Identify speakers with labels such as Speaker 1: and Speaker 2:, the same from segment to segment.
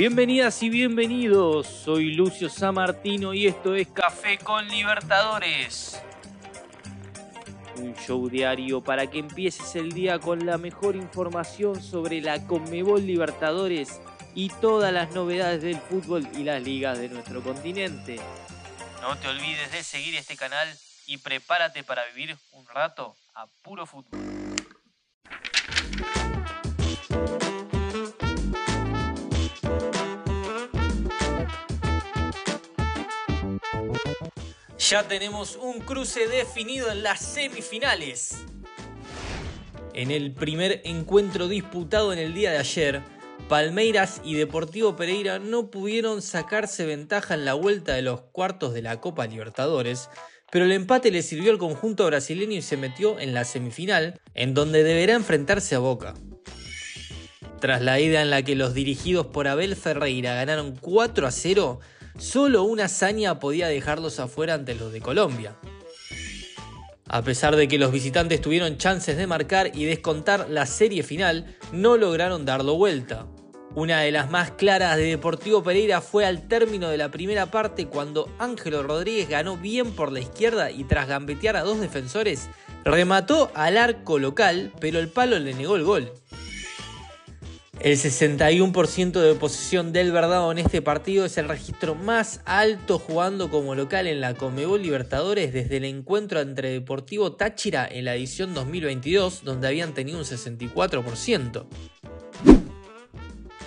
Speaker 1: Bienvenidas y bienvenidos, soy Lucio Samartino y esto es Café con Libertadores. Un show diario para que empieces el día con la mejor información sobre la Conmebol Libertadores y todas las novedades del fútbol y las ligas de nuestro continente. No te olvides de seguir este canal y prepárate para vivir un rato a puro fútbol. Ya tenemos un cruce definido en las semifinales. En el primer encuentro disputado en el día de ayer, Palmeiras y Deportivo Pereira no pudieron sacarse ventaja en la vuelta de los cuartos de la Copa Libertadores, pero el empate le sirvió al conjunto brasileño y se metió en la semifinal, en donde deberá enfrentarse a Boca. Tras la ida en la que los dirigidos por Abel Ferreira ganaron 4 a 0, solo una hazaña podía dejarlos afuera ante los de Colombia. A pesar de que los visitantes tuvieron chances de marcar y descontar la serie final, no lograron darlo vuelta. Una de las más claras de Deportivo Pereira fue al término de la primera parte cuando Ángelo Rodríguez ganó bien por la izquierda y tras gambetear a dos defensores, remató al arco local, pero el palo le negó el gol. El 61% de posesión del Verdado en este partido es el registro más alto jugando como local en la Comebol Libertadores desde el encuentro entre Deportivo Táchira en la edición 2022, donde habían tenido un 64%.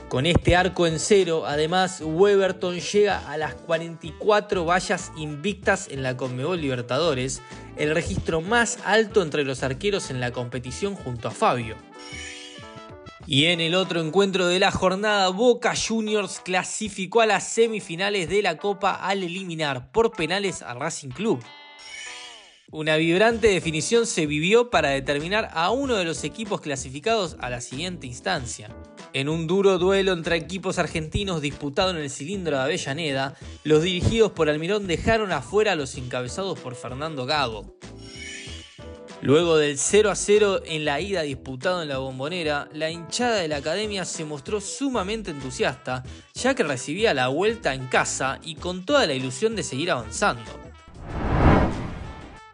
Speaker 1: Con este arco en cero, además, Weberton llega a las 44 vallas invictas en la Conmebol Libertadores, el registro más alto entre los arqueros en la competición junto a Fabio. Y en el otro encuentro de la jornada, Boca Juniors clasificó a las semifinales de la Copa al eliminar por penales al Racing Club. Una vibrante definición se vivió para determinar a uno de los equipos clasificados a la siguiente instancia. En un duro duelo entre equipos argentinos disputado en el cilindro de Avellaneda, los dirigidos por Almirón dejaron afuera a los encabezados por Fernando Gago. Luego del 0 a 0 en la ida disputado en la bombonera, la hinchada de la academia se mostró sumamente entusiasta, ya que recibía la vuelta en casa y con toda la ilusión de seguir avanzando.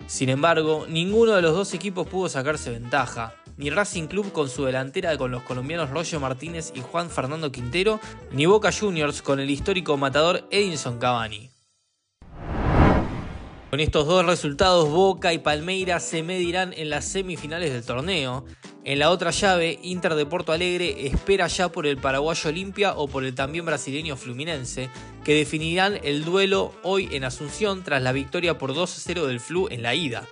Speaker 1: Sin embargo, ninguno de los dos equipos pudo sacarse ventaja, ni Racing Club con su delantera con los colombianos Roger Martínez y Juan Fernando Quintero, ni Boca Juniors con el histórico matador Edinson Cavani. Con estos dos resultados, Boca y Palmeiras se medirán en las semifinales del torneo. En la otra llave, Inter de Porto Alegre espera ya por el paraguayo Olimpia o por el también brasileño Fluminense, que definirán el duelo hoy en Asunción tras la victoria por 2 a 0 del Flu en la ida.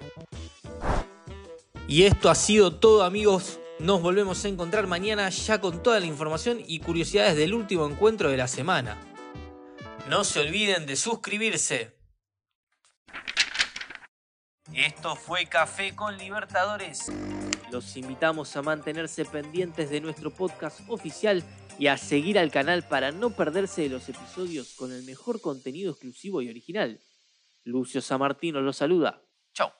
Speaker 1: Y esto ha sido todo amigos, nos volvemos a encontrar mañana ya con toda la información y curiosidades del último encuentro de la semana. No se olviden de suscribirse. Esto fue Café con Libertadores. Los invitamos a mantenerse pendientes de nuestro podcast oficial y a seguir al canal para no perderse de los episodios con el mejor contenido exclusivo y original. Lucio Samartino los saluda. Chao.